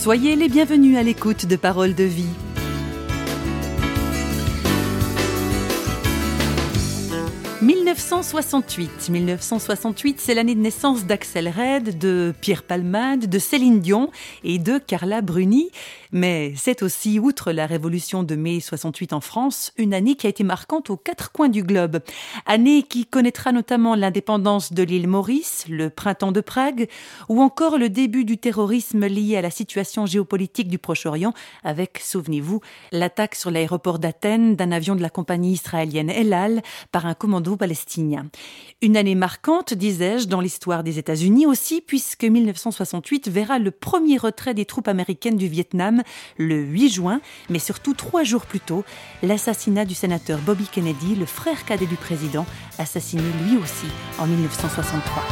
Soyez les bienvenus à l'écoute de Paroles de vie. 1968. 1968, c'est l'année de naissance d'Axel Red, de Pierre Palmade, de Céline Dion et de Carla Bruni. Mais c'est aussi, outre la révolution de mai 68 en France, une année qui a été marquante aux quatre coins du globe. Année qui connaîtra notamment l'indépendance de l'île Maurice, le printemps de Prague, ou encore le début du terrorisme lié à la situation géopolitique du Proche-Orient, avec, souvenez-vous, l'attaque sur l'aéroport d'Athènes d'un avion de la compagnie israélienne El Al par un commando palestinien. Une année marquante, disais-je, dans l'histoire des États-Unis aussi, puisque 1968 verra le premier retrait des troupes américaines du Vietnam le 8 juin, mais surtout trois jours plus tôt, l'assassinat du sénateur Bobby Kennedy, le frère cadet du président, assassiné lui aussi en 1963.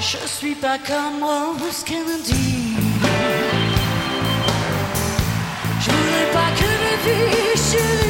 Je suis pas comme Rose Kennedy. Je voulais pas que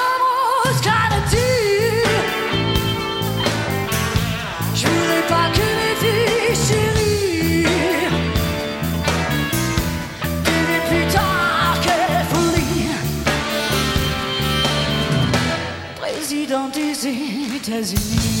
États-Unis. Elle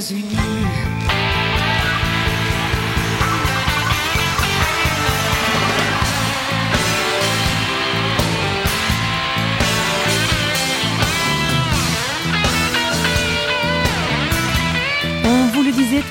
États-Unis.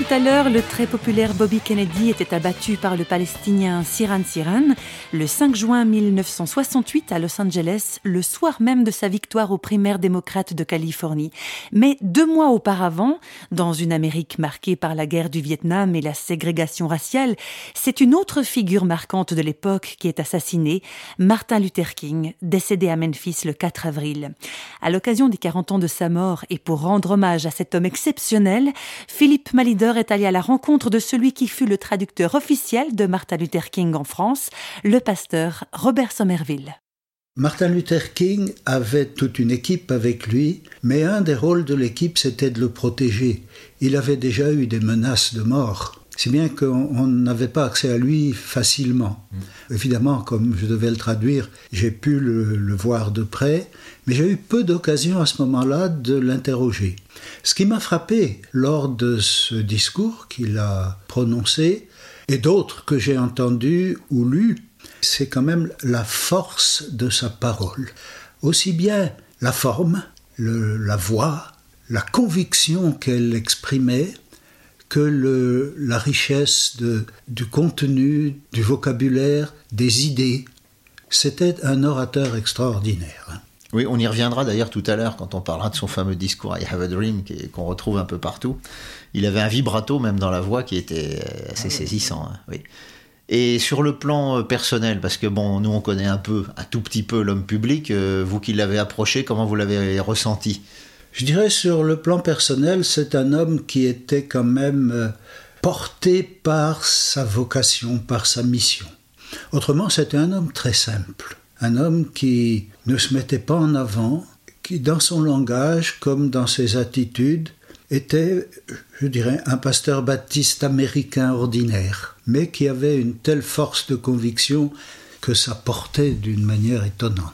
Tout à l'heure, le très populaire Bobby Kennedy était abattu par le Palestinien Siran Siran le 5 juin 1968 à Los Angeles, le soir même de sa victoire aux primaires démocrates de Californie. Mais deux mois auparavant, dans une Amérique marquée par la guerre du Vietnam et la ségrégation raciale, c'est une autre figure marquante de l'époque qui est assassinée, Martin Luther King, décédé à Memphis le 4 avril. À l'occasion des 40 ans de sa mort et pour rendre hommage à cet homme exceptionnel, Philippe Mali est allé à la rencontre de celui qui fut le traducteur officiel de Martin Luther King en France, le pasteur Robert Somerville. Martin Luther King avait toute une équipe avec lui, mais un des rôles de l'équipe, c'était de le protéger. Il avait déjà eu des menaces de mort si bien qu'on n'avait pas accès à lui facilement. Mm. Évidemment, comme je devais le traduire, j'ai pu le, voir de près, mais j'ai eu peu d'occasion à ce moment-là de l'interroger. Ce qui m'a frappé lors de ce discours qu'il a prononcé, et d'autres que j'ai entendus ou lus, c'est quand même la force de sa parole. Aussi bien la forme, la voix, la conviction qu'elle exprimait, que le, la richesse de, du contenu, du vocabulaire, des idées. C'était un orateur extraordinaire. Oui, on y reviendra d'ailleurs tout à l'heure quand on parlera de son fameux discours I Have a Dream qu'on retrouve un peu partout. Il avait un vibrato même dans la voix qui était assez saisissant. Hein, oui. Et sur le plan euh, personnel, parce que bon, nous on connaît un peu, un tout petit peu l'homme public, euh, vous qui l'avez approché, comment vous l'avez ressenti? Je dirais sur le plan personnel, c'est un homme qui était quand même euh, porté par sa vocation, par sa mission. Autrement, c'était un homme très simple, un homme qui ne se mettait pas en avant, qui dans son langage comme dans ses attitudes était, je dirais, un pasteur baptiste américain ordinaire, mais qui avait une telle force de conviction que ça portait d'une manière étonnante.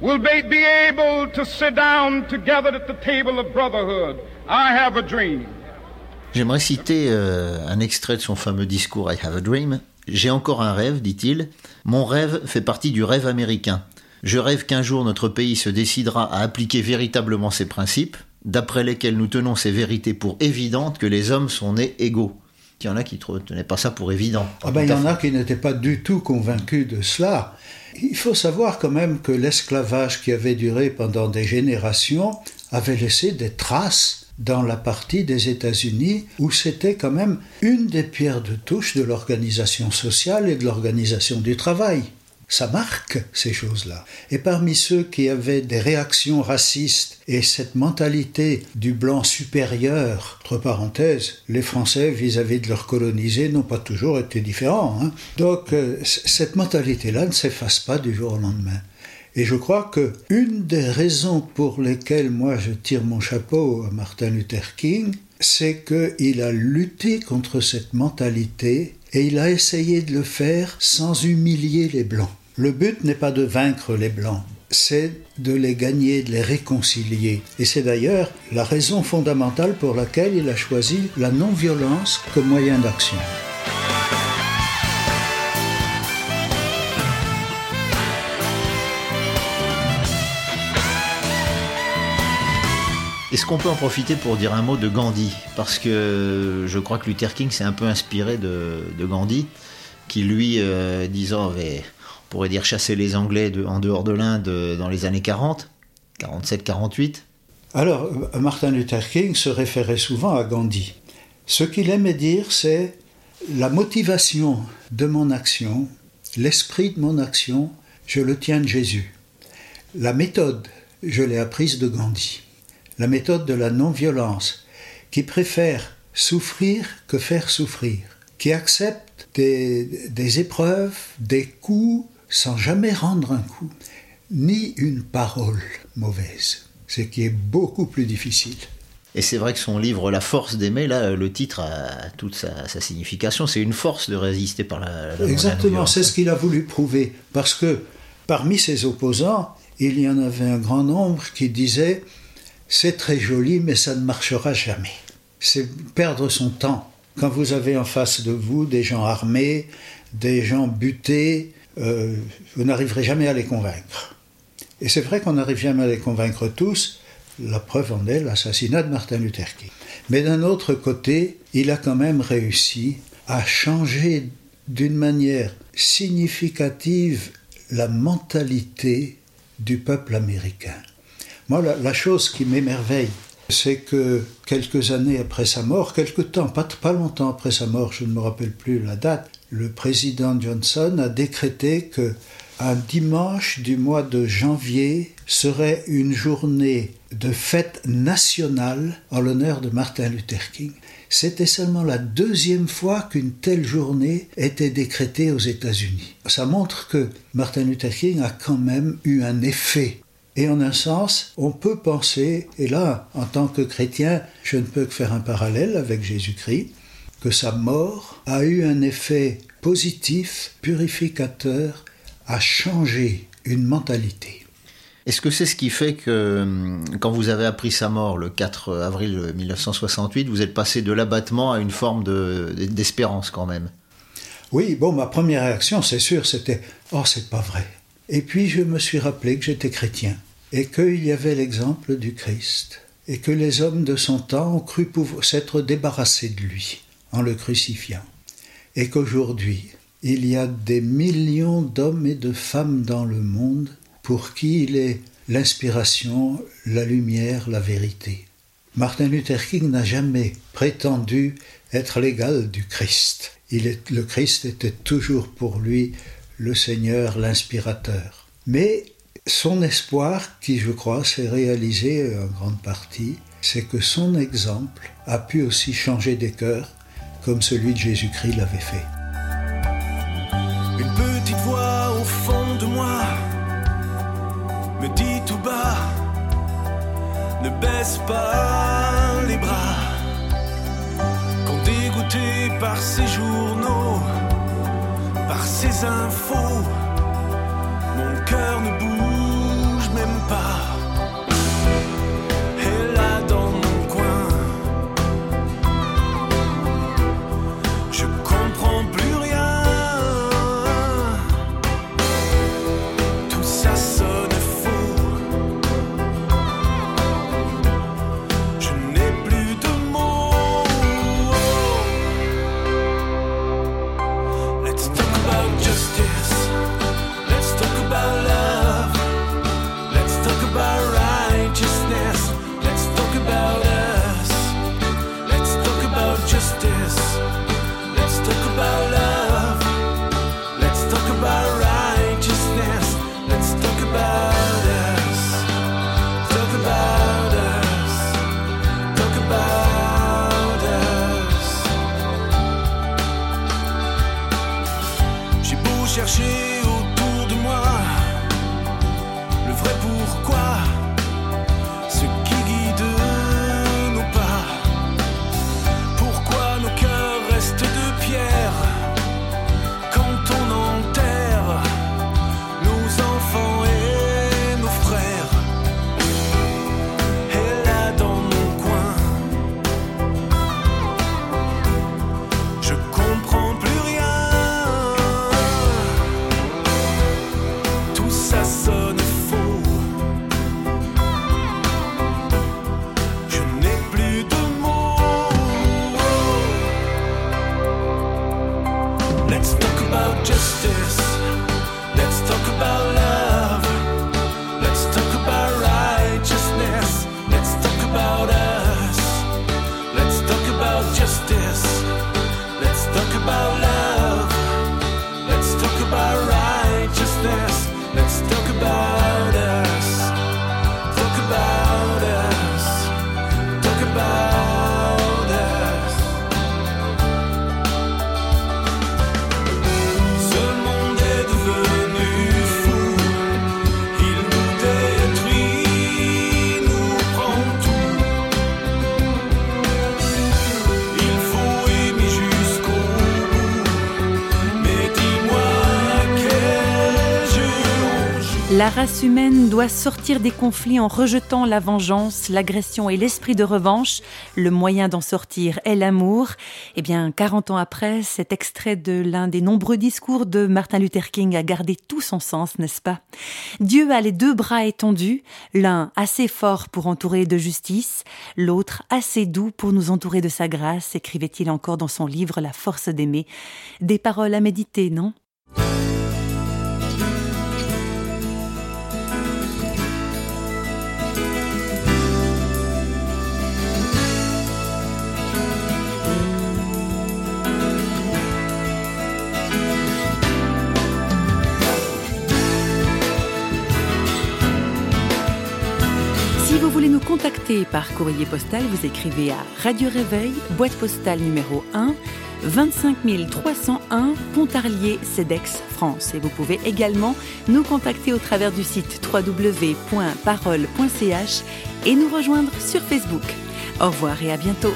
will be, able to sit down together at the table of brotherhood? I have a dream. J'aimerais citer euh, un extrait de son fameux discours I Have a Dream. J'ai encore un rêve, dit-il. Mon rêve fait partie du rêve américain. Je rêve qu'un jour notre pays se décidera à appliquer véritablement ses principes, d'après lesquels nous tenons ces vérités pour évidentes que les hommes sont nés égaux. Il y en a qui ne tenaient pas ça pour évident. Ah ben, il y en a qui n'étaient pas du tout convaincus de cela. Il faut savoir quand même que l'esclavage qui avait duré pendant des générations avait laissé des traces dans la partie des États-Unis où c'était quand même une des pierres de touche de l'organisation sociale et de l'organisation du travail. Ça marque ces choses-là. Et parmi ceux qui avaient des réactions racistes et cette mentalité du blanc supérieur, entre parenthèses, les Français vis-à-vis de leurs colonisés n'ont pas toujours été différents. Hein. Donc euh, cette mentalité-là ne s'efface pas du jour au lendemain. Et je crois que une des raisons pour lesquelles moi je tire mon chapeau à Martin Luther King, c'est qu'il a lutté contre cette mentalité et il a essayé de le faire sans humilier les Blancs. Le but n'est pas de vaincre les Blancs, c'est de les gagner, de les réconcilier. Et c'est d'ailleurs la raison fondamentale pour laquelle il a choisi la non-violence comme moyen d'action. Est-ce qu'on peut en profiter pour dire un mot de Gandhi? Parce que je crois que Luther King s'est un peu inspiré de, Gandhi, qui lui, euh, disant, pourrait dire, chassé les Anglais en dehors de l'Inde dans les années 40, 47-48. Alors, Martin Luther King se référait souvent à Gandhi. Ce qu'il aimait dire, c'est la motivation de mon action, l'esprit de mon action, je le tiens de Jésus. La méthode, je l'ai apprise de Gandhi la méthode de la non-violence, qui préfère souffrir que faire souffrir, qui accepte des, épreuves, des coups, sans jamais rendre un coup, ni une parole mauvaise, ce qui est beaucoup plus difficile. Et c'est vrai que son livre La force d'aimer, là, le titre a toute sa, sa signification. C'est une force de résister par la. la Exactement, c'est ce qu'il a voulu prouver. Parce que parmi ses opposants, il y en avait un grand nombre qui disaient c'est très joli, mais ça ne marchera jamais. C'est perdre son temps. Quand vous avez en face de vous des gens armés, des gens butés, euh, vous n'arriverez jamais à les convaincre. Et c'est vrai qu'on n'arrive jamais à les convaincre tous. La preuve en est l'assassinat de Martin Luther King. Mais d'un autre côté, il a quand même réussi à changer d'une manière significative la mentalité du peuple américain. Moi, la, chose qui m'émerveille, c'est que quelques années après sa mort, quelque temps, pas longtemps après sa mort, je ne me rappelle plus la date, le président Johnson a décrété que un dimanche du mois de janvier serait une journée de fête nationale en l'honneur de Martin Luther King. C'était seulement la deuxième fois qu'une telle journée était décrétée aux États-Unis. Ça montre que Martin Luther King a quand même eu un effet et en un sens, on peut penser, et là, en tant que chrétien, je ne peux que faire un parallèle avec Jésus-Christ, que sa mort a eu un effet positif, purificateur, à changer une mentalité. Est-ce que c'est ce qui fait que quand vous avez appris sa mort le 4 avril 1968, vous êtes passé de l'abattement à une forme d'espérance de, quand même? Oui, bon, ma première réaction, c'est sûr, c'était Oh, c'est pas vrai. Et puis je me suis rappelé que j'étais chrétien et qu'il y avait l'exemple du Christ et que les hommes de son temps ont cru pouvoir s'être débarrassés de lui en le crucifiant et qu'aujourd'hui il y a des millions d'hommes et de femmes dans le monde pour qui il est l'inspiration, la lumière, la vérité. Martin Luther King n'a jamais prétendu être l'égal du Christ. Le Christ était toujours pour lui le Seigneur, l'inspirateur. Mais son espoir, qui je crois s'est réalisé en grande partie, c'est que son exemple a pu aussi changer des cœurs, comme celui de Jésus-Christ l'avait fait. Une petite voix au fond de moi me dit tout bas, ne baisse pas les bras. Quand dégoûté par ces journaux, par ces infos, mon cœur ne bouge La race humaine doit sortir des conflits en rejetant la vengeance, l'agression et l'esprit de revanche. Le moyen d'en sortir est l'amour. Eh bien, 40 ans après, cet extrait de l'un des nombreux discours de Martin Luther King a gardé tout son sens, n'est-ce pas? Dieu a les deux bras étendus, l'un assez fort pour entourer de justice, l'autre assez doux pour nous entourer de sa grâce, écrivait-il encore dans son livre La force d'aimer. Des paroles à méditer, non? Par courrier postal, vous écrivez à Radio Réveil, boîte postale numéro 1, 25 301 Pontarlier, CEDEX, France. Et vous pouvez également nous contacter au travers du site www.parole.ch et nous rejoindre sur Facebook. Au revoir et à bientôt.